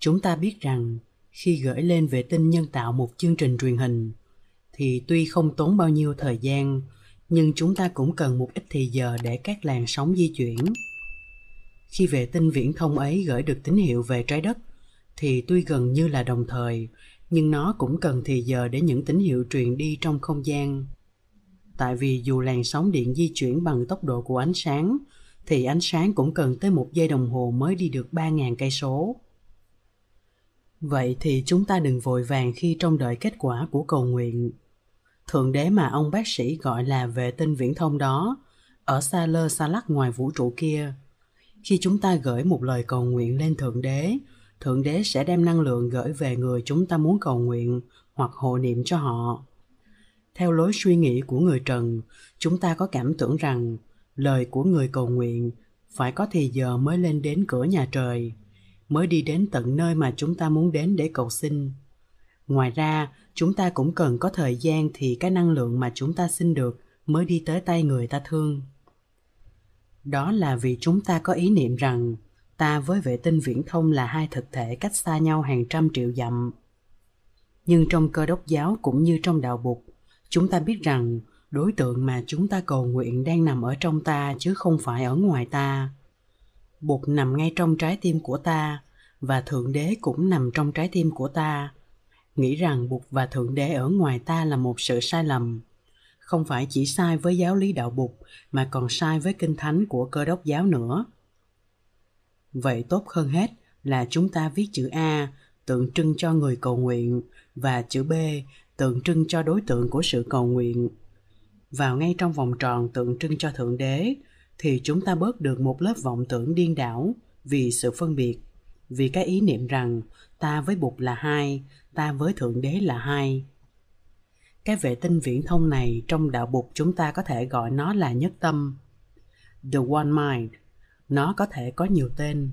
chúng ta biết rằng, khi gửi lên vệ tinh nhân tạo một chương trình truyền hình, thì tuy không tốn bao nhiêu thời gian, nhưng chúng ta cũng cần một ít thì giờ để các làn sóng di chuyển khi vệ tinh viễn thông ấy gửi được tín hiệu về trái đất, thì tuy gần như là đồng thời, nhưng nó cũng cần thì giờ để những tín hiệu truyền đi trong không gian tại vì dù làn sóng điện di chuyển bằng tốc độ của ánh sáng, thì ánh sáng cũng cần tới một giây đồng hồ mới đi được 3.000 cây số. Vậy thì chúng ta đừng vội vàng khi trông đợi kết quả của cầu nguyện. Thượng đế mà ông bác sĩ gọi là vệ tinh viễn thông đó, ở xa lơ xa lắc ngoài vũ trụ kia. Khi chúng ta gửi một lời cầu nguyện lên Thượng đế, Thượng đế sẽ đem năng lượng gửi về người chúng ta muốn cầu nguyện hoặc hộ niệm cho họ. Theo lối suy nghĩ của người Trần, chúng ta có cảm tưởng rằng lời của người cầu nguyện phải có thì giờ mới lên đến cửa nhà trời mới đi đến tận nơi mà chúng ta muốn đến để cầu xin. Ngoài ra, chúng ta cũng cần có thời gian thì cái năng lượng mà chúng ta xin được mới đi tới tay người ta thương. Đó là vì chúng ta có ý niệm rằng ta với vệ tinh viễn thông là hai thực thể cách xa nhau hàng trăm triệu dặm. Nhưng trong cơ đốc giáo cũng như trong đạo bục, chúng ta biết rằng đối tượng mà chúng ta cầu nguyện đang nằm ở trong ta chứ không phải ở ngoài ta bụt nằm ngay trong trái tim của ta, và thượng đế cũng nằm trong trái tim của ta. Nghĩ rằng bụt và thượng đế ở ngoài ta là một sự sai lầm. Không phải chỉ sai với giáo lý đạo bụt mà còn sai với kinh thánh của cơ đốc giáo nữa. Vậy tốt hơn hết là chúng ta viết chữ a, tượng trưng cho người cầu nguyện, và chữ b, tượng trưng cho đối tượng của sự cầu nguyện. Vào ngay trong vòng tròn tượng trưng cho thượng đế thì chúng ta bớt được một lớp vọng tưởng điên đảo vì sự phân biệt. Vì cái ý niệm rằng ta với bụt là hai, ta với thượng đế là hai. Cái vệ tinh viễn thông này trong đạo bụt chúng ta có thể gọi nó là nhất tâm. The one mind. Nó có thể có nhiều tên.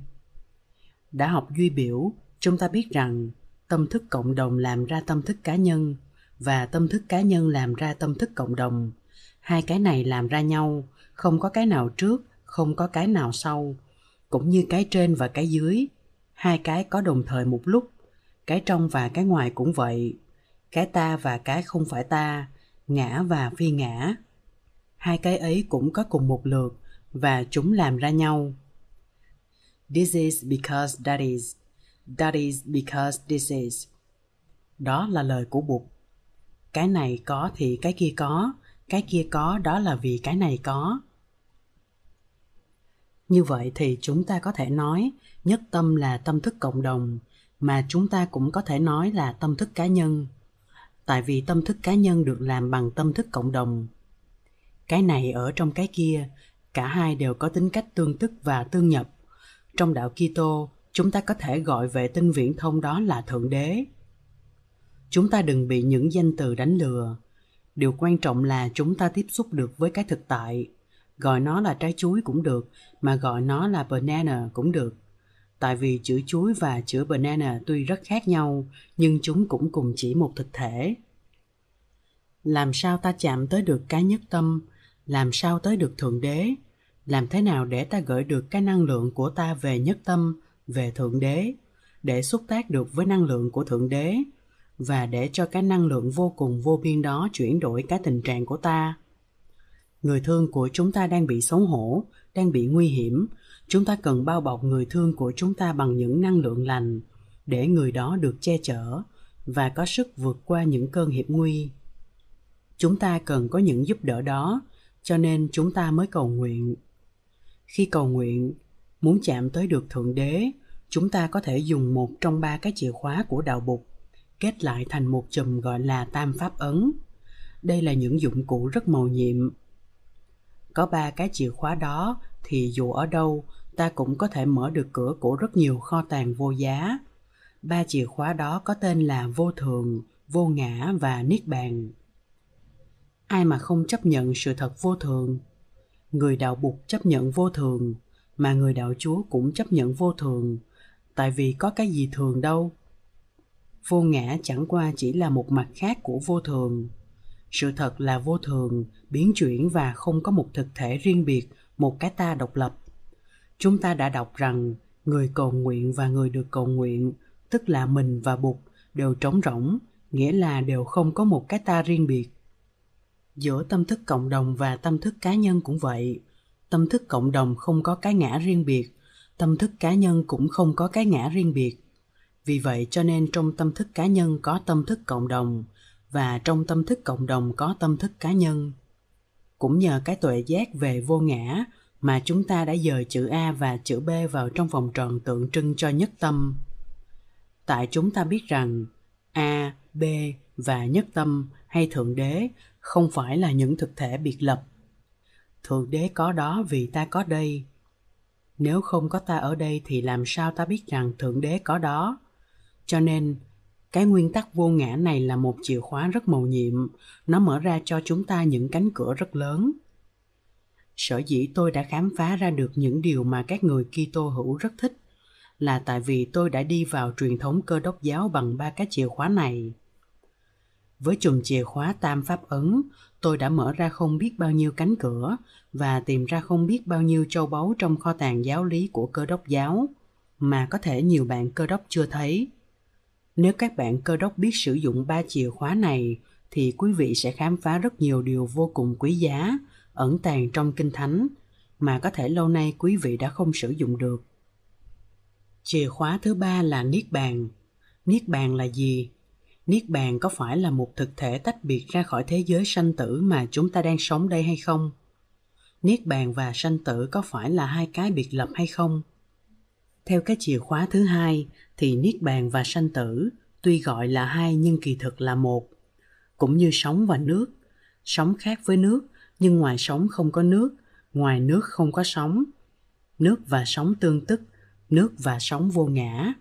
Đã học duy biểu, chúng ta biết rằng tâm thức cộng đồng làm ra tâm thức cá nhân và tâm thức cá nhân làm ra tâm thức cộng đồng. Hai cái này làm ra nhau không có cái nào trước, không có cái nào sau. Cũng như cái trên và cái dưới, hai cái có đồng thời một lúc. Cái trong và cái ngoài cũng vậy. Cái ta và cái không phải ta, ngã và phi ngã. Hai cái ấy cũng có cùng một lượt và chúng làm ra nhau. This is because that is. That is because this is. Đó là lời của bụt. Cái này có thì cái kia có, cái kia có đó là vì cái này có như vậy thì chúng ta có thể nói nhất tâm là tâm thức cộng đồng mà chúng ta cũng có thể nói là tâm thức cá nhân. Tại vì tâm thức cá nhân được làm bằng tâm thức cộng đồng. Cái này ở trong cái kia cả hai đều có tính cách tương tức và tương nhập. Trong đạo Kitô, chúng ta có thể gọi vệ tinh viễn thông đó là thượng đế. Chúng ta đừng bị những danh từ đánh lừa. Điều quan trọng là chúng ta tiếp xúc được với cái thực tại gọi nó là trái chuối cũng được, mà gọi nó là banana cũng được. Tại vì chữ chuối và chữ banana tuy rất khác nhau, nhưng chúng cũng cùng chỉ một thực thể. Làm sao ta chạm tới được cái nhất tâm? Làm sao tới được thượng đế? Làm thế nào để ta gửi được cái năng lượng của ta về nhất tâm, về thượng đế? Để xúc tác được với năng lượng của thượng đế, và để cho cái năng lượng vô cùng vô biên đó chuyển đổi cái tình trạng của ta người thương của chúng ta đang bị xấu hổ, đang bị nguy hiểm chúng ta cần bao bọc người thương của chúng ta bằng những năng lượng lành để người đó được che chở và có sức vượt qua những cơn hiểm nguy chúng ta cần có những giúp đỡ đó, cho nên chúng ta mới cầu nguyện khi cầu nguyện, muốn chạm tới được thượng đế, chúng ta có thể dùng một trong ba cái chìa khóa của đạo bục, kết lại thành một chùm gọi là tam pháp ấn. Đây là những dụng cụ rất màu nhiệm. Có ba cái chìa khóa đó thì dù ở đâu ta cũng có thể mở được cửa của rất nhiều kho tàng vô giá. Ba chìa khóa đó có tên là vô thường, vô ngã và niết bàn. Ai mà không chấp nhận sự thật vô thường? Người đạo bục chấp nhận vô thường, mà người đạo chúa cũng chấp nhận vô thường, tại vì có cái gì thường đâu vô ngã chẳng qua chỉ là một mặt khác của vô thường sự thật là vô thường biến chuyển và không có một thực thể riêng biệt một cái ta độc lập chúng ta đã đọc rằng người cầu nguyện và người được cầu nguyện tức là mình và Bụt đều trống rỗng, nghĩa là đều không có một cái ta riêng biệt. Giữa tâm thức cộng đồng và tâm thức cá nhân cũng vậy. Tâm thức cộng đồng không có cái ngã riêng biệt, tâm thức cá nhân cũng không có cái ngã riêng biệt. Vì vậy cho nên trong tâm thức cá nhân có tâm thức cộng đồng và trong tâm thức cộng đồng có tâm thức cá nhân. Cũng nhờ cái tuệ giác về vô ngã mà chúng ta đã dời chữ A và chữ B vào trong vòng tròn tượng trưng cho nhất tâm. Tại chúng ta biết rằng A, B và nhất tâm hay thượng đế không phải là những thực thể biệt lập. Thượng đế có đó vì ta có đây. Nếu không có ta ở đây thì làm sao ta biết rằng thượng đế có đó? Cho nên, cái nguyên tắc vô ngã này là một chìa khóa rất mầu nhiệm, nó mở ra cho chúng ta những cánh cửa rất lớn sở dĩ tôi đã khám phá ra được những điều mà các người Kitô hữu rất thích là tại vì tôi đã đi vào truyền thống cơ đốc giáo bằng ba cái chìa khóa này. Với chùm chìa khóa tam pháp ấn, tôi đã mở ra không biết bao nhiêu cánh cửa và tìm ra không biết bao nhiêu châu báu trong kho tàng giáo lý của cơ đốc giáo mà có thể nhiều bạn cơ đốc chưa thấy. Nếu các bạn cơ đốc biết sử dụng ba chìa khóa này, thì quý vị sẽ khám phá rất nhiều điều vô cùng quý giá, ẩn tàng trong kinh thánh, mà có thể lâu nay quý vị đã không sử dụng được. Chìa khóa thứ ba là Niết Bàn. Niết Bàn là gì? Niết Bàn có phải là một thực thể tách biệt ra khỏi thế giới sanh tử mà chúng ta đang sống đây hay không? Niết Bàn và sanh tử có phải là hai cái biệt lập hay không? Theo cái chìa khóa thứ hai thì Niết Bàn và sanh tử tuy gọi là hai nhưng kỳ thực là một. Cũng như sống và nước. Sống khác với nước nhưng ngoài sống không có nước, ngoài nước không có sóng. Nước và sóng tương tức, nước và sóng vô ngã.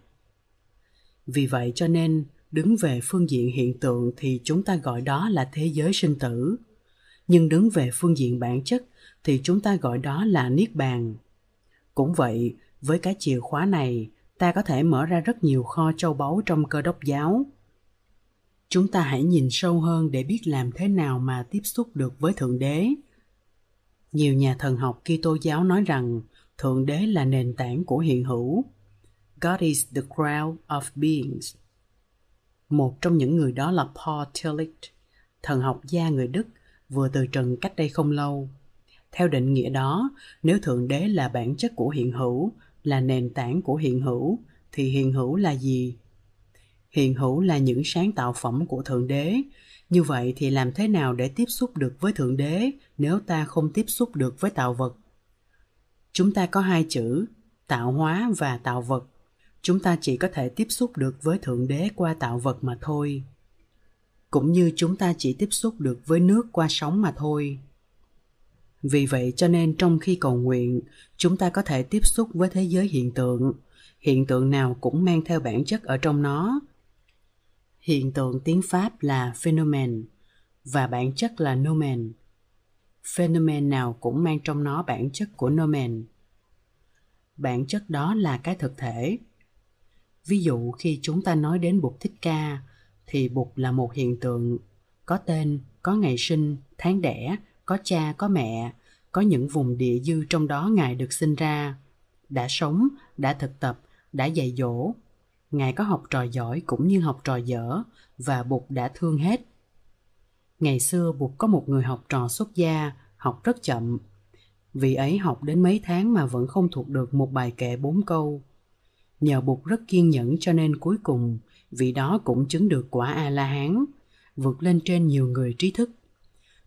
Vì vậy cho nên, đứng về phương diện hiện tượng thì chúng ta gọi đó là thế giới sinh tử. Nhưng đứng về phương diện bản chất thì chúng ta gọi đó là niết bàn. Cũng vậy, với cái chìa khóa này, ta có thể mở ra rất nhiều kho châu báu trong cơ đốc giáo. Chúng ta hãy nhìn sâu hơn để biết làm thế nào mà tiếp xúc được với Thượng Đế. Nhiều nhà thần học Kitô giáo nói rằng Thượng Đế là nền tảng của hiện hữu. God is the crown of beings. Một trong những người đó là Paul Tillich, thần học gia người Đức, vừa từ trần cách đây không lâu. Theo định nghĩa đó, nếu Thượng Đế là bản chất của hiện hữu, là nền tảng của hiện hữu, thì hiện hữu là gì? hiện hữu là những sáng tạo phẩm của thượng đế. Như vậy thì làm thế nào để tiếp xúc được với thượng đế nếu ta không tiếp xúc được với tạo vật? Chúng ta có hai chữ tạo hóa và tạo vật. Chúng ta chỉ có thể tiếp xúc được với thượng đế qua tạo vật mà thôi. Cũng như chúng ta chỉ tiếp xúc được với nước qua sóng mà thôi vì vậy cho nên trong khi cầu nguyện chúng ta có thể tiếp xúc với thế giới hiện tượng hiện tượng nào cũng mang theo bản chất ở trong nó Hiện tượng tiếng Pháp là phenomen và bản chất là nomen. Phenomen nào cũng mang trong nó bản chất của nomen. Bản chất đó là cái thực thể. Ví dụ khi chúng ta nói đến Bụt Thích Ca thì Bụt là một hiện tượng có tên, có ngày sinh, tháng đẻ, có cha, có mẹ, có những vùng địa dư trong đó Ngài được sinh ra, đã sống, đã thực tập, đã dạy dỗ, Ngài có học trò giỏi cũng như học trò dở và Bụt đã thương hết. Ngày xưa Bụt có một người học trò xuất gia, học rất chậm. Vị ấy học đến mấy tháng mà vẫn không thuộc được một bài kệ bốn câu. Nhờ Bụt rất kiên nhẫn cho nên cuối cùng vị đó cũng chứng được quả A-la-hán, vượt lên trên nhiều người trí thức.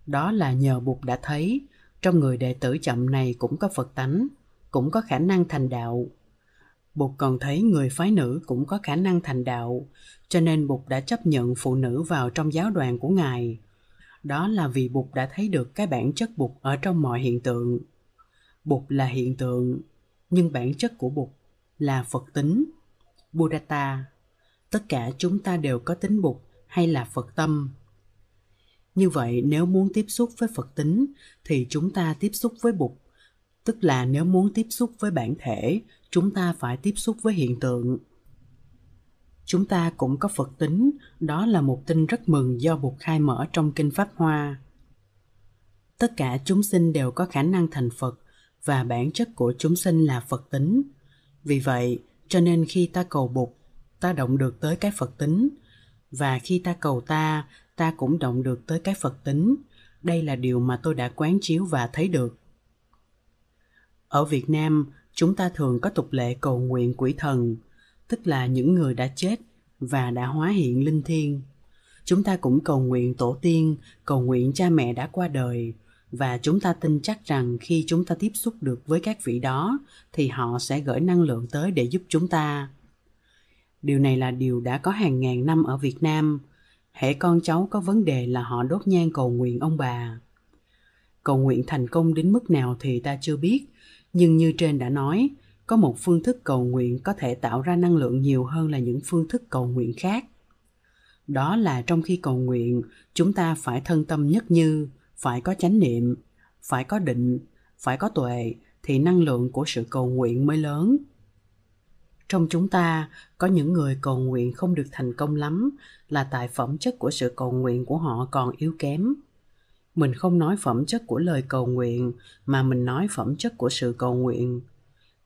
Đó là nhờ Bụt đã thấy trong người đệ tử chậm này cũng có Phật tánh, cũng có khả năng thành đạo Bụt còn thấy người phái nữ cũng có khả năng thành đạo, cho nên Bụt đã chấp nhận phụ nữ vào trong giáo đoàn của Ngài. Đó là vì Bụt đã thấy được cái bản chất Bụt ở trong mọi hiện tượng. Bụt là hiện tượng, nhưng bản chất của Bụt là Phật tính, Buddhata. Tất cả chúng ta đều có tính Bụt hay là Phật tâm. Như vậy, nếu muốn tiếp xúc với Phật tính, thì chúng ta tiếp xúc với Bụt. Tức là nếu muốn tiếp xúc với bản thể, chúng ta phải tiếp xúc với hiện tượng. Chúng ta cũng có phật tính. Đó là một tin rất mừng do bụt khai mở trong kinh pháp hoa. Tất cả chúng sinh đều có khả năng thành phật và bản chất của chúng sinh là phật tính. Vì vậy, cho nên khi ta cầu bụt, ta động được tới cái phật tính. Và khi ta cầu ta ta cũng động được tới cái phật tính. Đây là điều mà tôi đã quán chiếu và thấy được. Ở việt nam, chúng ta thường có tục lệ cầu nguyện quỷ thần, tức là những người đã chết và đã hóa hiện linh thiêng. Chúng ta cũng cầu nguyện tổ tiên, cầu nguyện cha mẹ đã qua đời, và chúng ta tin chắc rằng khi chúng ta tiếp xúc được với các vị đó, thì họ sẽ gửi năng lượng tới để giúp chúng ta. Điều này là điều đã có hàng ngàn năm ở việt nam hễ con cháu có vấn đề là họ đốt nhang cầu nguyện, ông bà. Cầu nguyện thành công đến mức nào thì ta chưa biết, nhưng như trên đã nói, có một phương thức cầu nguyện có thể tạo ra năng lượng nhiều hơn là những phương thức cầu nguyện khác. Đó là trong khi cầu nguyện, chúng ta phải thân tâm nhất như, phải có chánh niệm, phải có định, phải có tuệ, thì năng lượng của sự cầu nguyện mới lớn trong chúng ta, có những người cầu nguyện không được thành công lắm là tại phẩm chất của sự cầu nguyện của họ còn yếu kém. Mình không nói phẩm chất của lời cầu nguyện, mà mình nói phẩm chất của sự cầu nguyện.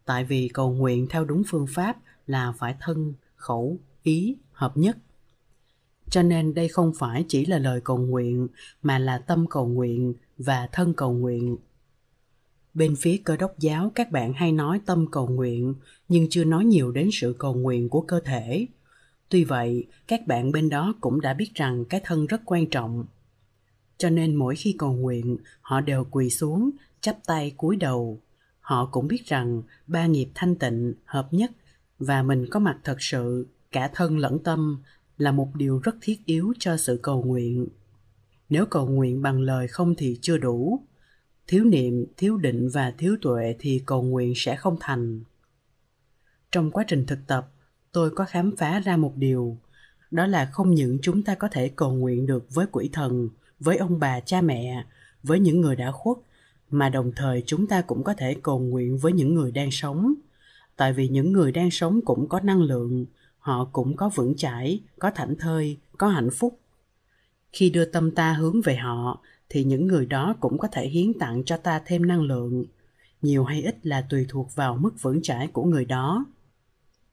Tại vì cầu nguyện theo đúng phương pháp là phải thân, khẩu, ý, hợp nhất. Cho nên đây không phải chỉ là lời cầu nguyện, mà là tâm cầu nguyện và thân cầu nguyện bên phía cơ đốc giáo, các bạn hay nói tâm cầu nguyện, nhưng chưa nói nhiều đến sự cầu nguyện của cơ thể. Tuy vậy, các bạn bên đó cũng đã biết rằng cái thân rất quan trọng. Cho nên mỗi khi cầu nguyện, họ đều quỳ xuống, chắp tay cúi đầu. Họ cũng biết rằng ba nghiệp thanh tịnh, hợp nhất và mình có mặt thật sự, cả thân lẫn tâm là một điều rất thiết yếu cho sự cầu nguyện. Nếu cầu nguyện bằng lời không thì chưa đủ thiếu niệm, thiếu định và thiếu tuệ thì cầu nguyện sẽ không thành. Trong quá trình thực tập, tôi có khám phá ra một điều, đó là không những chúng ta có thể cầu nguyện được với quỷ thần, với ông bà, cha mẹ, với những người đã khuất, mà đồng thời chúng ta cũng có thể cầu nguyện với những người đang sống. Tại vì những người đang sống cũng có năng lượng, họ cũng có vững chãi, có thảnh thơi, có hạnh phúc. Khi đưa tâm ta hướng về họ thì những người đó cũng có thể hiến tặng cho ta thêm năng lượng. Nhiều hay ít là tùy thuộc vào mức vững chãi của người đó.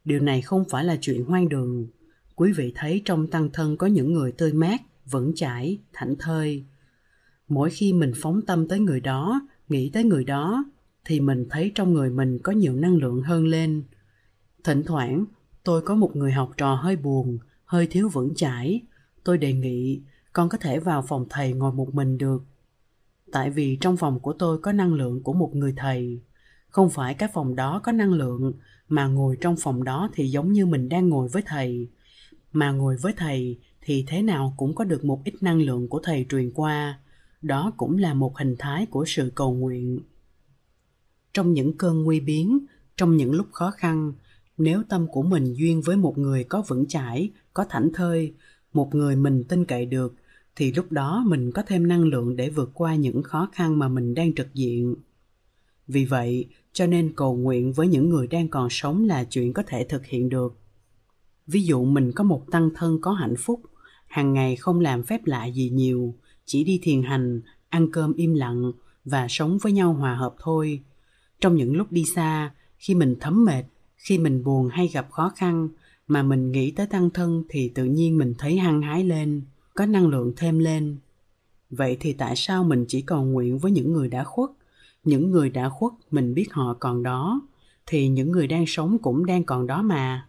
Điều này không phải là chuyện hoang đường. Quý vị thấy trong tăng thân có những người tươi mát, vững chãi, thảnh thơi. Mỗi khi mình phóng tâm tới người đó, nghĩ tới người đó, thì mình thấy trong người mình có nhiều năng lượng hơn lên. Thỉnh thoảng, tôi có một người học trò hơi buồn, hơi thiếu vững chãi. Tôi đề nghị con có thể vào phòng thầy ngồi một mình được. Tại vì trong phòng của tôi có năng lượng của một người thầy. Không phải cái phòng đó có năng lượng, mà ngồi trong phòng đó thì giống như mình đang ngồi với thầy. Mà ngồi với thầy thì thế nào cũng có được một ít năng lượng của thầy truyền qua. Đó cũng là một hình thái của sự cầu nguyện. Trong những cơn nguy biến, trong những lúc khó khăn, nếu tâm của mình duyên với một người có vững chãi, có thảnh thơi, một người mình tin cậy được thì lúc đó mình có thêm năng lượng để vượt qua những khó khăn mà mình đang trực diện. Vì vậy, cho nên cầu nguyện với những người đang còn sống là chuyện có thể thực hiện được. Ví dụ mình có một tăng thân có hạnh phúc, hàng ngày không làm phép lạ gì nhiều, chỉ đi thiền hành, ăn cơm im lặng và sống với nhau hòa hợp thôi. Trong những lúc đi xa, khi mình thấm mệt, khi mình buồn hay gặp khó khăn mà mình nghĩ tới tăng thân thì tự nhiên mình thấy hăng hái lên có năng lượng thêm lên. Vậy thì tại sao mình chỉ cầu nguyện với những người đã khuất? Những người đã khuất, mình biết họ còn đó, thì những người đang sống cũng đang còn đó mà.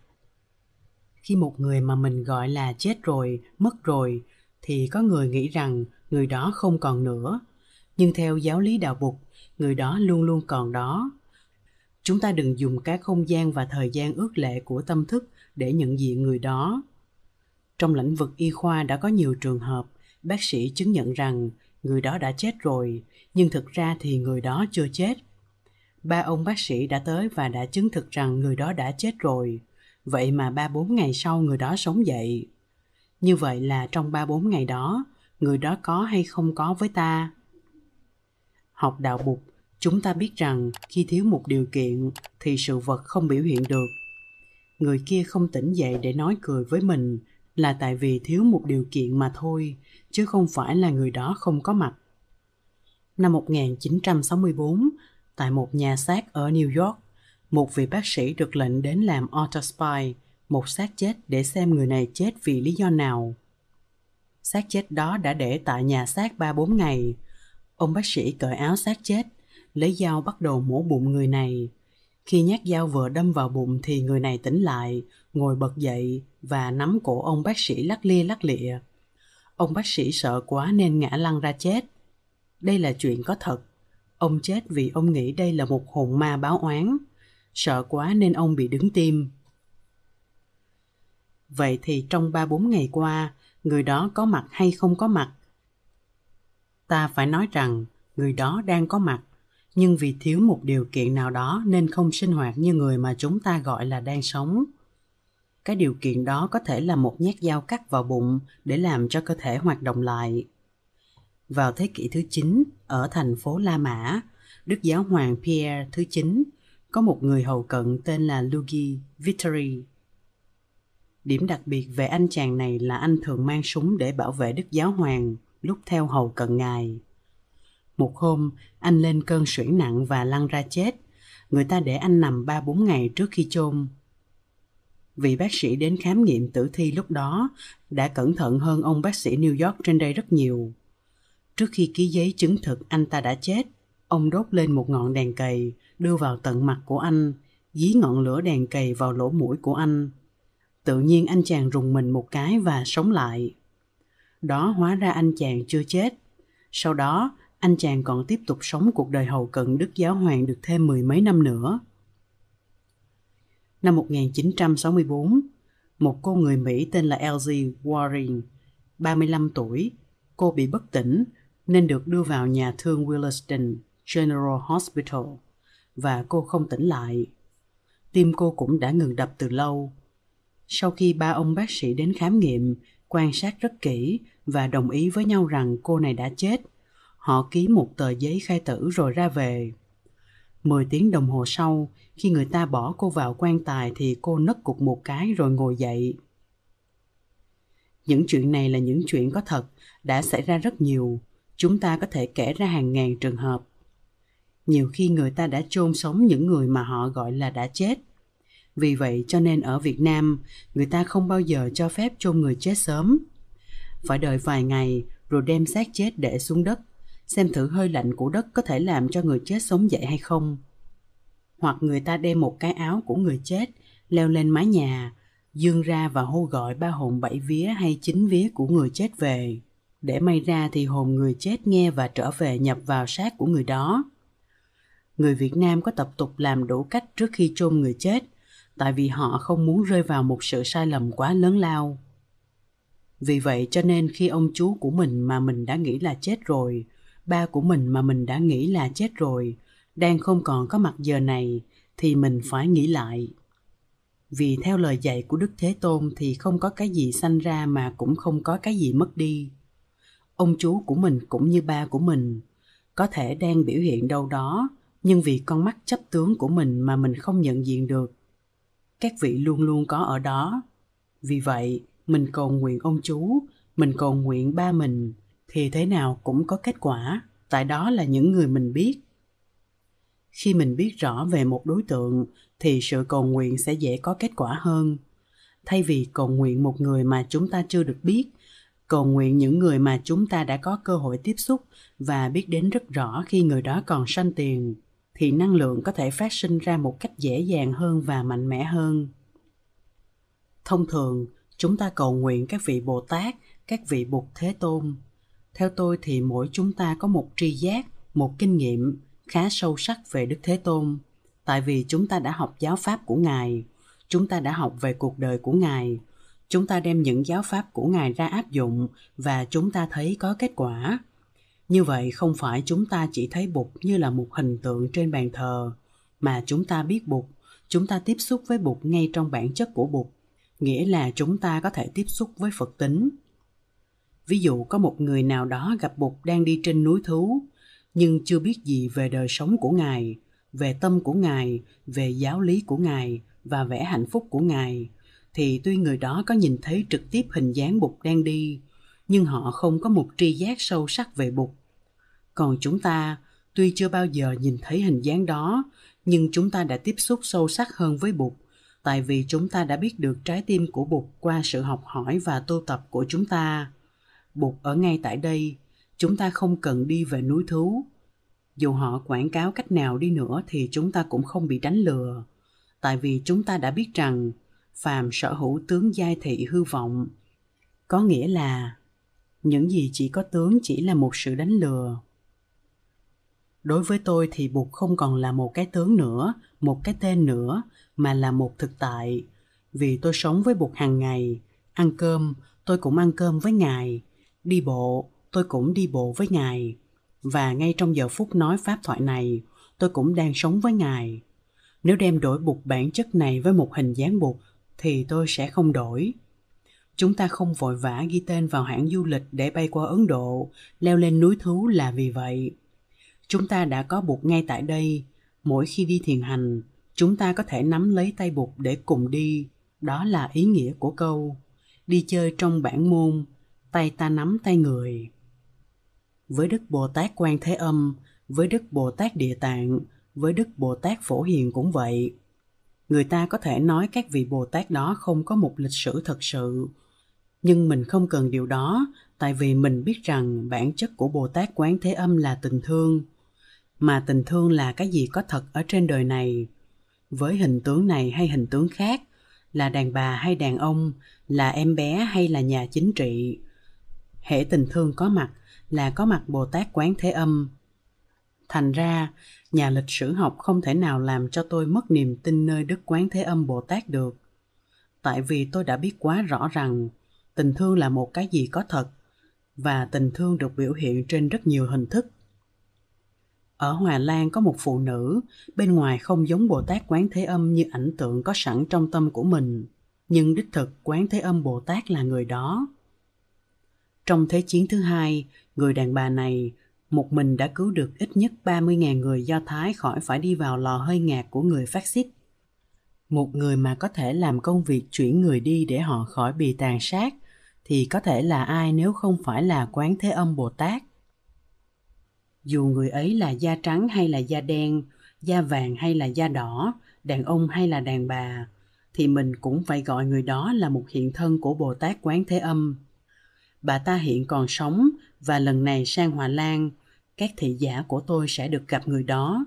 Khi một người mà mình gọi là chết rồi, mất rồi, thì có người nghĩ rằng người đó không còn nữa. Nhưng theo giáo lý đạo bục người đó luôn luôn còn đó. Chúng ta đừng dùng các không gian và thời gian ước lệ của tâm thức để nhận diện người đó trong lĩnh vực y khoa đã có nhiều trường hợp, bác sĩ chứng nhận rằng người đó đã chết rồi, nhưng thực ra thì người đó chưa chết. Ba ông bác sĩ đã tới và đã chứng thực rằng người đó đã chết rồi. Vậy mà ba bốn ngày sau người đó sống dậy. Như vậy là trong ba bốn ngày đó, người đó có hay không có với ta? Học đạo bục, chúng ta biết rằng khi thiếu một điều kiện thì sự vật không biểu hiện được. Người kia không tỉnh dậy để nói cười với mình là tại vì thiếu một điều kiện mà thôi, chứ không phải là người đó không có mặt. Năm 1964, tại một nhà xác ở New York, một vị bác sĩ được lệnh đến làm autopsy, một xác chết để xem người này chết vì lý do nào. Xác chết đó đã để tại nhà xác 3-4 ngày. Ông bác sĩ cởi áo xác chết, lấy dao bắt đầu mổ bụng người này. Khi nhát dao vừa đâm vào bụng thì người này tỉnh lại, ngồi bật dậy và nắm cổ ông bác sĩ lắc lia lắc lịa. Ông bác sĩ sợ quá nên ngã lăn ra chết. Đây là chuyện có thật. Ông chết vì ông nghĩ đây là một hồn ma báo oán. Sợ quá nên ông bị đứng tim. Vậy thì trong 3-4 ngày qua, người đó có mặt hay không có mặt? Ta phải nói rằng người đó đang có mặt, nhưng vì thiếu một điều kiện nào đó nên không sinh hoạt như người mà chúng ta gọi là đang sống. Cái điều kiện đó có thể là một nhát dao cắt vào bụng để làm cho cơ thể hoạt động lại. Vào thế kỷ thứ 9, ở thành phố La Mã, Đức Giáo hoàng Pierre thứ 9 có một người hầu cận tên là Luigi Vittori. Điểm đặc biệt về anh chàng này là anh thường mang súng để bảo vệ Đức Giáo hoàng lúc theo hầu cận ngài. Một hôm, anh lên cơn suyễn nặng và lăn ra chết. Người ta để anh nằm 3-4 ngày trước khi chôn Vị bác sĩ đến khám nghiệm tử thi lúc đó đã cẩn thận hơn ông bác sĩ New York trên đây rất nhiều. Trước khi ký giấy chứng thực anh ta đã chết, ông đốt lên một ngọn đèn cầy, đưa vào tận mặt của anh, dí ngọn lửa đèn cầy vào lỗ mũi của anh. Tự nhiên anh chàng rùng mình một cái và sống lại. Đó hóa ra anh chàng chưa chết. Sau đó, anh chàng còn tiếp tục sống cuộc đời hầu cận Đức Giáo Hoàng được thêm mười mấy năm nữa. Năm 1964, một cô người Mỹ tên là Elsie Waring, 35 tuổi, cô bị bất tỉnh nên được đưa vào nhà thương Williston General Hospital và cô không tỉnh lại. Tim cô cũng đã ngừng đập từ lâu. Sau khi ba ông bác sĩ đến khám nghiệm, quan sát rất kỹ và đồng ý với nhau rằng cô này đã chết, họ ký một tờ giấy khai tử rồi ra về. Mười tiếng đồng hồ sau, khi người ta bỏ cô vào quan tài thì cô nấc cục một cái rồi ngồi dậy. Những chuyện này là những chuyện có thật, đã xảy ra rất nhiều. Chúng ta có thể kể ra hàng ngàn trường hợp. Nhiều khi người ta đã chôn sống những người mà họ gọi là đã chết. Vì vậy cho nên ở Việt Nam, người ta không bao giờ cho phép chôn người chết sớm. Phải đợi vài ngày rồi đem xác chết để xuống đất xem thử hơi lạnh của đất có thể làm cho người chết sống dậy hay không. Hoặc người ta đem một cái áo của người chết leo lên mái nhà, dương ra và hô gọi ba hồn bảy vía hay chín vía của người chết về. Để may ra thì hồn người chết nghe và trở về nhập vào xác của người đó. Người Việt Nam có tập tục làm đủ cách trước khi chôn người chết, tại vì họ không muốn rơi vào một sự sai lầm quá lớn lao. Vì vậy cho nên khi ông chú của mình mà mình đã nghĩ là chết rồi, ba của mình mà mình đã nghĩ là chết rồi, đang không còn có mặt giờ này thì mình phải nghĩ lại. Vì theo lời dạy của đức thế tôn thì không có cái gì sanh ra mà cũng không có cái gì mất đi. Ông chú của mình cũng như ba của mình, có thể đang biểu hiện đâu đó, nhưng vì con mắt chấp tướng của mình mà mình không nhận diện được. Các vị luôn luôn có ở đó. Vì vậy, mình cầu nguyện ông chú, mình cầu nguyện ba mình thì thế nào cũng có kết quả. Tại đó là những người mình biết. Khi mình biết rõ về một đối tượng, thì sự cầu nguyện sẽ dễ có kết quả hơn. Thay vì cầu nguyện một người mà chúng ta chưa được biết, cầu nguyện những người mà chúng ta đã có cơ hội tiếp xúc và biết đến rất rõ khi người đó còn sanh tiền, thì năng lượng có thể phát sinh ra một cách dễ dàng hơn và mạnh mẽ hơn. Thông thường, chúng ta cầu nguyện các vị bồ tát, các vị bụt thế tôn theo tôi thì mỗi chúng ta có một tri giác, một kinh nghiệm khá sâu sắc về đức thế tôn. Tại vì chúng ta đã học giáo pháp của ngài, chúng ta đã học về cuộc đời của ngài, chúng ta đem những giáo pháp của ngài ra áp dụng và chúng ta thấy có kết quả. Như vậy không phải chúng ta chỉ thấy bụt như là một hình tượng trên bàn thờ, mà chúng ta biết bụt chúng ta tiếp xúc với bụt ngay trong bản chất của bụt nghĩa là chúng ta có thể tiếp xúc với phật tính. Ví dụ có một người nào đó gặp Bụt đang đi trên núi thú, nhưng chưa biết gì về đời sống của Ngài, về tâm của Ngài, về giáo lý của Ngài và vẻ hạnh phúc của Ngài, thì tuy người đó có nhìn thấy trực tiếp hình dáng Bụt đang đi, nhưng họ không có một tri giác sâu sắc về Bụt. Còn chúng ta, tuy chưa bao giờ nhìn thấy hình dáng đó, nhưng chúng ta đã tiếp xúc sâu sắc hơn với Bụt. tại vì chúng ta đã biết được trái tim của Bụt qua sự học hỏi và tu tập của chúng ta. Bụt ở ngay tại đây, chúng ta không cần đi về núi thú. Dù họ quảng cáo cách nào đi nữa thì chúng ta cũng không bị đánh lừa, tại vì chúng ta đã biết rằng phàm sở hữu tướng giai thị hư vọng, có nghĩa là những gì chỉ có tướng chỉ là một sự đánh lừa. Đối với tôi thì bụt không còn là một cái tướng nữa một cái tên nữa mà là một thực tại. Vì tôi sống với bụt hàng ngày ăn cơm tôi cũng ăn cơm với ngài đi bộ tôi cũng đi bộ với ngài. Và ngay trong giờ phút nói pháp thoại này tôi cũng đang sống với ngài. Nếu đem đổi bục bản chất này với một hình dáng bục, thì tôi sẽ không đổi. Chúng ta không vội vã ghi tên vào hãng du lịch để bay qua ấn độ leo lên núi thú là vì vậy. Chúng ta đã có bục ngay tại đây. Mỗi khi đi thiền hành chúng ta có thể nắm lấy tay bục để cùng đi. Đó là ý nghĩa của câu đi chơi trong bản môn tay ta nắm tay người. Với đức bồ tát quan thế âm, với đức bồ tát địa tạng, với đức bồ tát phổ hiền cũng vậy. Người ta có thể nói các vị bồ tát đó không có một lịch sử thật sự. Nhưng mình không cần điều đó, tại vì mình biết rằng bản chất của bồ tát quán thế âm là tình thương. Mà tình thương là cái gì có thật ở trên đời này? Với hình tướng này hay hình tướng khác, là đàn bà hay đàn ông, là em bé hay là nhà chính trị hệ tình thương có mặt là có mặt bồ tát quán thế âm. Thành ra nhà lịch sử học không thể nào làm cho tôi mất niềm tin nơi đức quán thế âm bồ tát được. Tại vì tôi đã biết quá rõ rằng tình thương là một cái gì có thật và tình thương được biểu hiện trên rất nhiều hình thức. Ở Hòa Lan có một phụ nữ, bên ngoài không giống Bồ Tát Quán Thế Âm như ảnh tượng có sẵn trong tâm của mình, nhưng đích thực Quán Thế Âm Bồ Tát là người đó. Trong Thế chiến thứ hai, người đàn bà này một mình đã cứu được ít nhất 30.000 người Do Thái khỏi phải đi vào lò hơi ngạt của người phát xít. Một người mà có thể làm công việc chuyển người đi để họ khỏi bị tàn sát, thì có thể là ai nếu không phải là Quán Thế Âm Bồ Tát? dù người ấy là da trắng hay là da đen da vàng hay là da đỏ đàn ông hay là đàn bà thì mình cũng phải gọi người đó là một hiện thân của bồ tát quán thế âm bà ta hiện còn sống và lần này sang hòa lan, các thị giả của tôi sẽ được gặp người đó.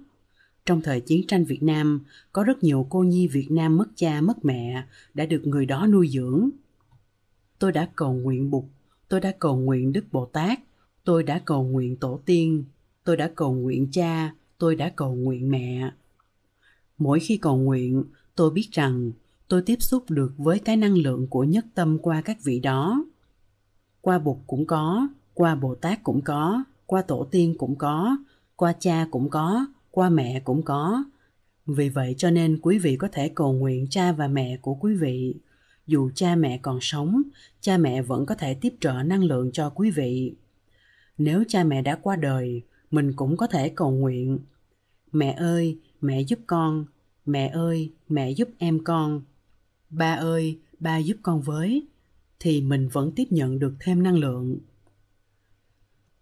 Trong thời chiến tranh việt nam, có rất nhiều cô nhi việt nam mất cha, mất mẹ đã được người đó nuôi dưỡng. Tôi đã cầu nguyện bụt, tôi đã cầu nguyện đức bồ tát, tôi đã cầu nguyện tổ tiên, tôi đã cầu nguyện cha, tôi đã cầu nguyện mẹ. Mỗi khi cầu nguyện, tôi biết rằng tôi tiếp xúc được với cái năng lượng của nhất tâm qua các vị đó qua bụt cũng có, qua bồ tát cũng có, qua tổ tiên cũng có, qua cha cũng có, qua mẹ cũng có. Vì vậy cho nên quý vị có thể cầu nguyện cha và mẹ của quý vị. Dù cha mẹ còn sống, cha mẹ vẫn có thể tiếp trợ năng lượng cho quý vị. Nếu cha mẹ đã qua đời, mình cũng có thể cầu nguyện. Mẹ ơi, mẹ giúp con. Mẹ ơi, mẹ giúp em con. Ba ơi, ba giúp con với thì mình vẫn tiếp nhận được thêm năng lượng.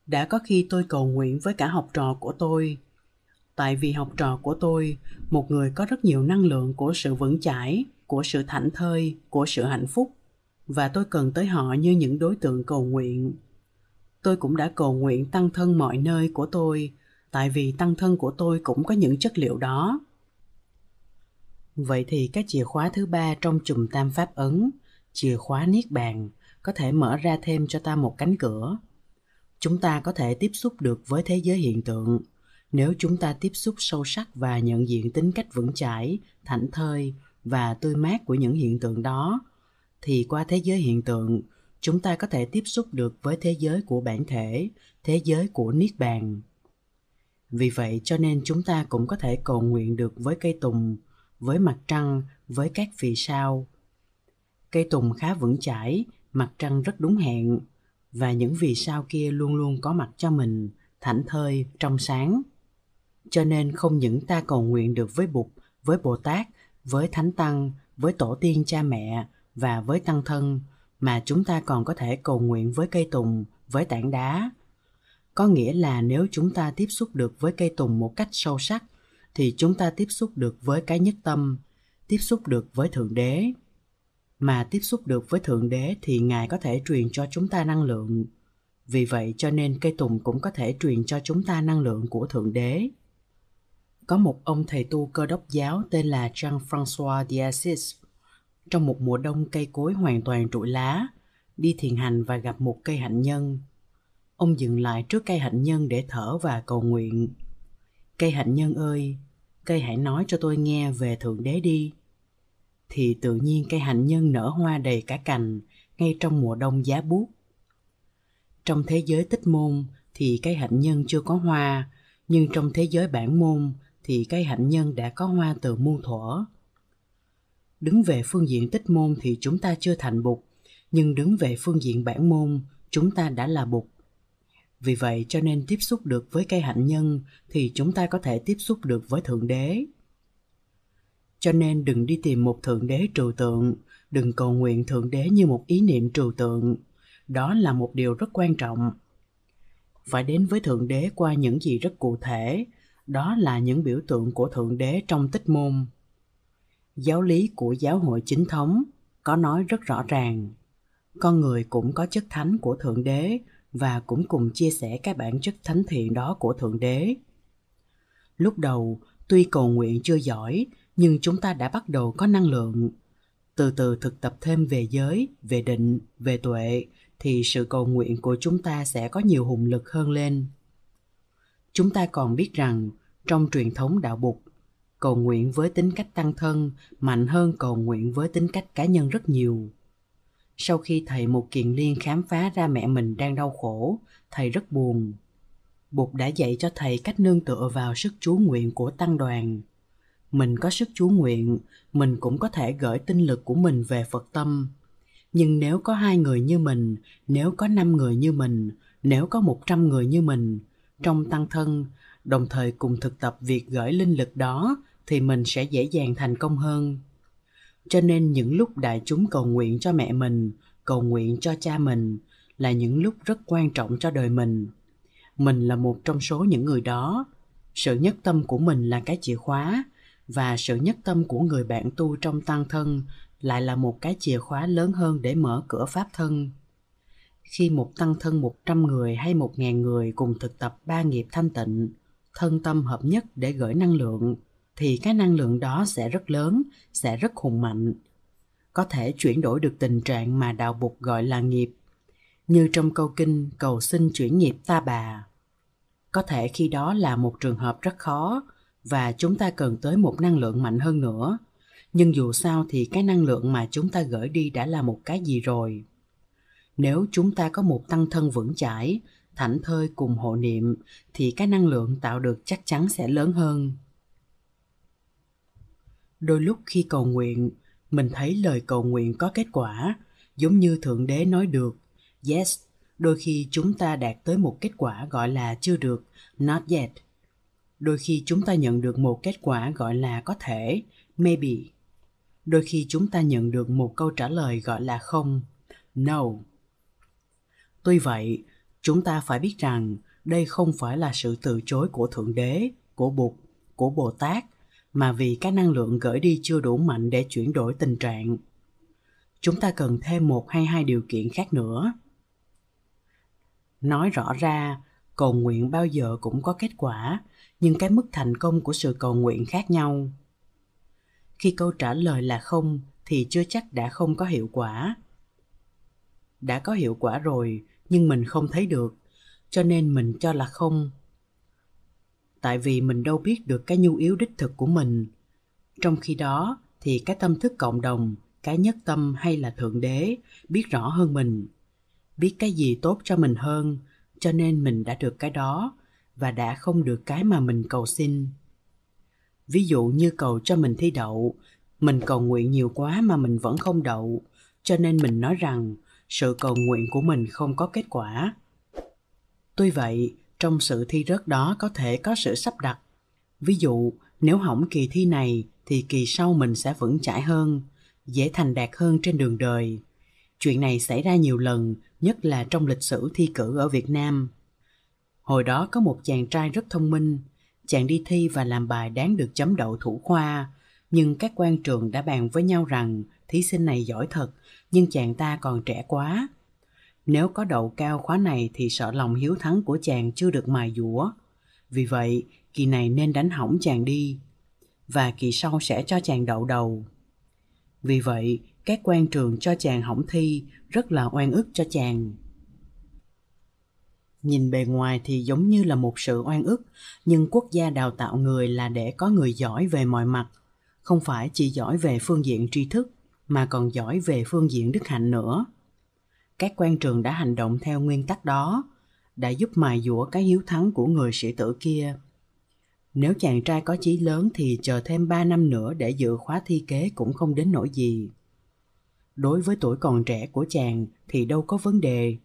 Đã có khi tôi cầu nguyện với cả học trò của tôi. Tại vì học trò của tôi, một người có rất nhiều năng lượng của sự vững chãi, của sự thảnh thơi, của sự hạnh phúc. Và tôi cần tới họ như những đối tượng cầu nguyện. Tôi cũng đã cầu nguyện tăng thân mọi nơi của tôi, tại vì tăng thân của tôi cũng có những chất liệu đó. Vậy thì cái chìa khóa thứ ba trong chùm tam pháp ấn chìa khóa niết bàn có thể mở ra thêm cho ta một cánh cửa. Chúng ta có thể tiếp xúc được với thế giới hiện tượng. Nếu chúng ta tiếp xúc sâu sắc và nhận diện tính cách vững chãi, thảnh thơi và tươi mát của những hiện tượng đó, thì qua thế giới hiện tượng, chúng ta có thể tiếp xúc được với thế giới của bản thể, thế giới của niết bàn. Vì vậy cho nên chúng ta cũng có thể cầu nguyện được với cây tùng, với mặt trăng, với các vì sao cây tùng khá vững chãi, mặt trăng rất đúng hẹn, và những vì sao kia luôn luôn có mặt cho mình, thảnh thơi, trong sáng. Cho nên không những ta cầu nguyện được với bụt, với bồ tát, với thánh tăng, với tổ tiên cha mẹ và với tăng thân, mà chúng ta còn có thể cầu nguyện với cây tùng, với tảng đá. Có nghĩa là nếu chúng ta tiếp xúc được với cây tùng một cách sâu sắc, thì chúng ta tiếp xúc được với cái nhất tâm, tiếp xúc được với thượng đế mà tiếp xúc được với thượng đế thì ngài có thể truyền cho chúng ta năng lượng vì vậy cho nên cây tùng cũng có thể truyền cho chúng ta năng lượng của thượng đế có một ông thầy tu cơ đốc giáo tên là Jean-François d'Assis. Trong một mùa đông cây cối hoàn toàn trụi lá, đi thiền hành và gặp một cây hạnh nhân. Ông dừng lại trước cây hạnh nhân để thở và cầu nguyện. Cây hạnh nhân ơi, cây hãy nói cho tôi nghe về Thượng Đế đi. Thì tự nhiên cây hạnh nhân nở hoa đầy cả cành, ngay trong mùa đông giá buốt. Trong thế giới tích môn thì cây hạnh nhân chưa có hoa, nhưng trong thế giới bản môn thì cây hạnh nhân đã có hoa từ muôn thuở. Đứng về phương diện tích môn thì chúng ta chưa thành bục, nhưng đứng về phương diện bản môn, chúng ta đã là bục. Vì vậy cho nên tiếp xúc được với cây hạnh nhân thì chúng ta có thể tiếp xúc được với Thượng Đế. Cho nên đừng đi tìm một Thượng Đế trừu tượng, đừng cầu nguyện Thượng Đế như một ý niệm trừu tượng. Đó là một điều rất quan trọng. Phải đến với Thượng Đế qua những gì rất cụ thể, đó là những biểu tượng của Thượng Đế trong tích môn. Giáo lý của giáo hội chính thống có nói rất rõ ràng, con người cũng có chất thánh của Thượng Đế và cũng cùng chia sẻ cái bản chất thánh thiện đó của Thượng Đế. Lúc đầu, tuy cầu nguyện chưa giỏi, nhưng chúng ta đã bắt đầu có năng lượng. Từ từ thực tập thêm về giới, về định, về tuệ, thì sự cầu nguyện của chúng ta sẽ có nhiều hùng lực hơn lên. Chúng ta còn biết rằng trong truyền thống đạo Bụt, cầu nguyện với tính cách tăng thân mạnh hơn cầu nguyện với tính cách cá nhân rất nhiều. Sau khi thầy một kiện liên khám phá ra mẹ mình đang đau khổ, thầy rất buồn. Bụt đã dạy cho thầy cách nương tựa vào sức chú nguyện của tăng đoàn. Mình có sức chú nguyện, mình cũng có thể gửi tinh lực của mình về Phật tâm. Nhưng nếu có hai người như mình, nếu có năm người như mình, nếu có một trăm người như mình, trong tăng thân đồng thời cùng thực tập việc gửi linh lực đó thì mình sẽ dễ dàng thành công hơn. Cho nên những lúc đại chúng cầu nguyện cho mẹ mình cầu nguyện cho cha mình là những lúc rất quan trọng cho đời mình. Mình là một trong số những người đó. Sự nhất tâm của mình là cái chìa khóa và sự nhất tâm của người bạn tu trong tăng thân lại là một cái chìa khóa lớn hơn để mở cửa pháp thân khi một tăng thân một trăm người hay một ngàn người cùng thực tập ba nghiệp thanh tịnh, thân tâm hợp nhất để gửi năng lượng, thì cái năng lượng đó sẽ rất lớn, sẽ rất hùng mạnh. Có thể chuyển đổi được tình trạng mà đạo bục gọi là nghiệp, như trong câu kinh cầu xin chuyển nghiệp ta bà. Có thể khi đó là một trường hợp rất khó và chúng ta cần tới một năng lượng mạnh hơn nữa. Nhưng dù sao thì cái năng lượng mà chúng ta gửi đi đã là một cái gì rồi? Nếu chúng ta có một tăng thân vững chãi, thảnh thơi cùng hộ niệm, thì cái năng lượng tạo được chắc chắn sẽ lớn hơn. Đôi lúc khi cầu nguyện, mình thấy lời cầu nguyện có kết quả, giống như thượng đế nói được, yes. Đôi khi chúng ta đạt tới một kết quả gọi là chưa được, not yet đôi khi chúng ta nhận được một kết quả gọi là có thể maybe đôi khi chúng ta nhận được một câu trả lời gọi là không no Tuy vậy, chúng ta phải biết rằng đây không phải là sự từ chối của Thượng Đế, của Bụt, của Bồ Tát, mà vì các năng lượng gửi đi chưa đủ mạnh để chuyển đổi tình trạng. Chúng ta cần thêm một hay hai điều kiện khác nữa. Nói rõ ra, cầu nguyện bao giờ cũng có kết quả, nhưng cái mức thành công của sự cầu nguyện khác nhau. Khi câu trả lời là không thì chưa chắc đã không có hiệu quả. Đã có hiệu quả rồi, nhưng mình không thấy được, cho nên mình cho là không tại vì mình đâu biết được cái nhu yếu đích thực của mình trong khi đó thì cái tâm thức cộng đồng, cái nhất tâm hay là thượng đế biết rõ hơn mình, biết cái gì tốt cho mình hơn, cho nên mình đã được cái đó và đã không được cái mà mình cầu xin. Ví dụ như cầu cho mình thi đậu, mình cầu nguyện nhiều quá mà mình vẫn không đậu, cho nên mình nói rằng sự cầu nguyện của mình không có kết quả. Tuy vậy, trong sự thi rớt đó có thể có sự sắp đặt. Ví dụ, nếu hỏng kỳ thi này thì kỳ sau mình sẽ vững chãi hơn, dễ thành đạt hơn trên đường đời. Chuyện này xảy ra nhiều lần, nhất là trong lịch sử thi cử ở việt nam hồi đó có một chàng trai rất thông minh chàng đi thi và làm bài đáng được chấm đậu thủ khoa nhưng các quan trường đã bàn với nhau rằng thí sinh này giỏi thật, nhưng chàng ta còn trẻ quá. Nếu có đậu cao khóa này thì sợ lòng hiếu thắng của chàng chưa được mài dũa. Vì vậy, kỳ này nên đánh hỏng chàng đi, và kỳ sau sẽ cho chàng đậu đầu. Vì vậy, các quan trường cho chàng hỏng thi rất là oan ức cho chàng. Nhìn bề ngoài thì giống như là một sự oan ức, nhưng quốc gia đào tạo người là để có người giỏi về mọi mặt, không phải chỉ giỏi về phương diện tri thức mà còn giỏi về phương diện đức hạnh nữa. Các quan trường đã hành động theo nguyên tắc đó, đã giúp mài dũa cái hiếu thắng của người sĩ tử kia. Nếu chàng trai có chí lớn thì chờ thêm 3 năm nữa để dự khóa thi kế cũng không đến nỗi gì. Đối với tuổi còn trẻ của chàng thì đâu có vấn đề.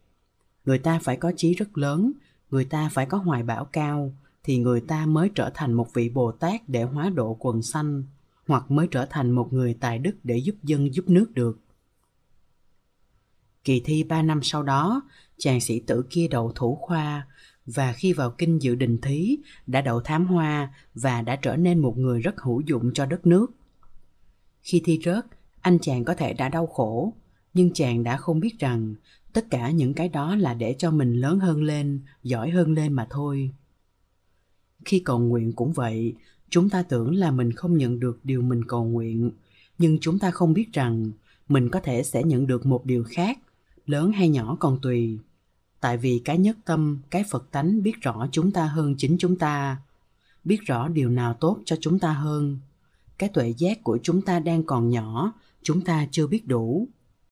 Người ta phải có chí rất lớn, người ta phải có hoài bão cao thì người ta mới trở thành một vị Bồ Tát để hóa độ quần sanh hoặc mới trở thành một người tài đức để giúp dân giúp nước được. Kỳ thi ba năm sau đó, chàng sĩ tử kia đậu thủ khoa và khi vào kinh dự đình thí đã đậu thám hoa và đã trở nên một người rất hữu dụng cho đất nước. Khi thi rớt, anh chàng có thể đã đau khổ, nhưng chàng đã không biết rằng tất cả những cái đó là để cho mình lớn hơn lên, giỏi hơn lên mà thôi. Khi cầu nguyện cũng vậy, chúng ta tưởng là mình không nhận được điều mình cầu nguyện nhưng chúng ta không biết rằng mình có thể sẽ nhận được một điều khác lớn hay nhỏ còn tùy. Tại vì cái nhất tâm cái phật tánh biết rõ chúng ta hơn chính chúng ta biết rõ điều nào tốt cho chúng ta hơn. Cái tuệ giác của chúng ta đang còn nhỏ chúng ta chưa biết đủ.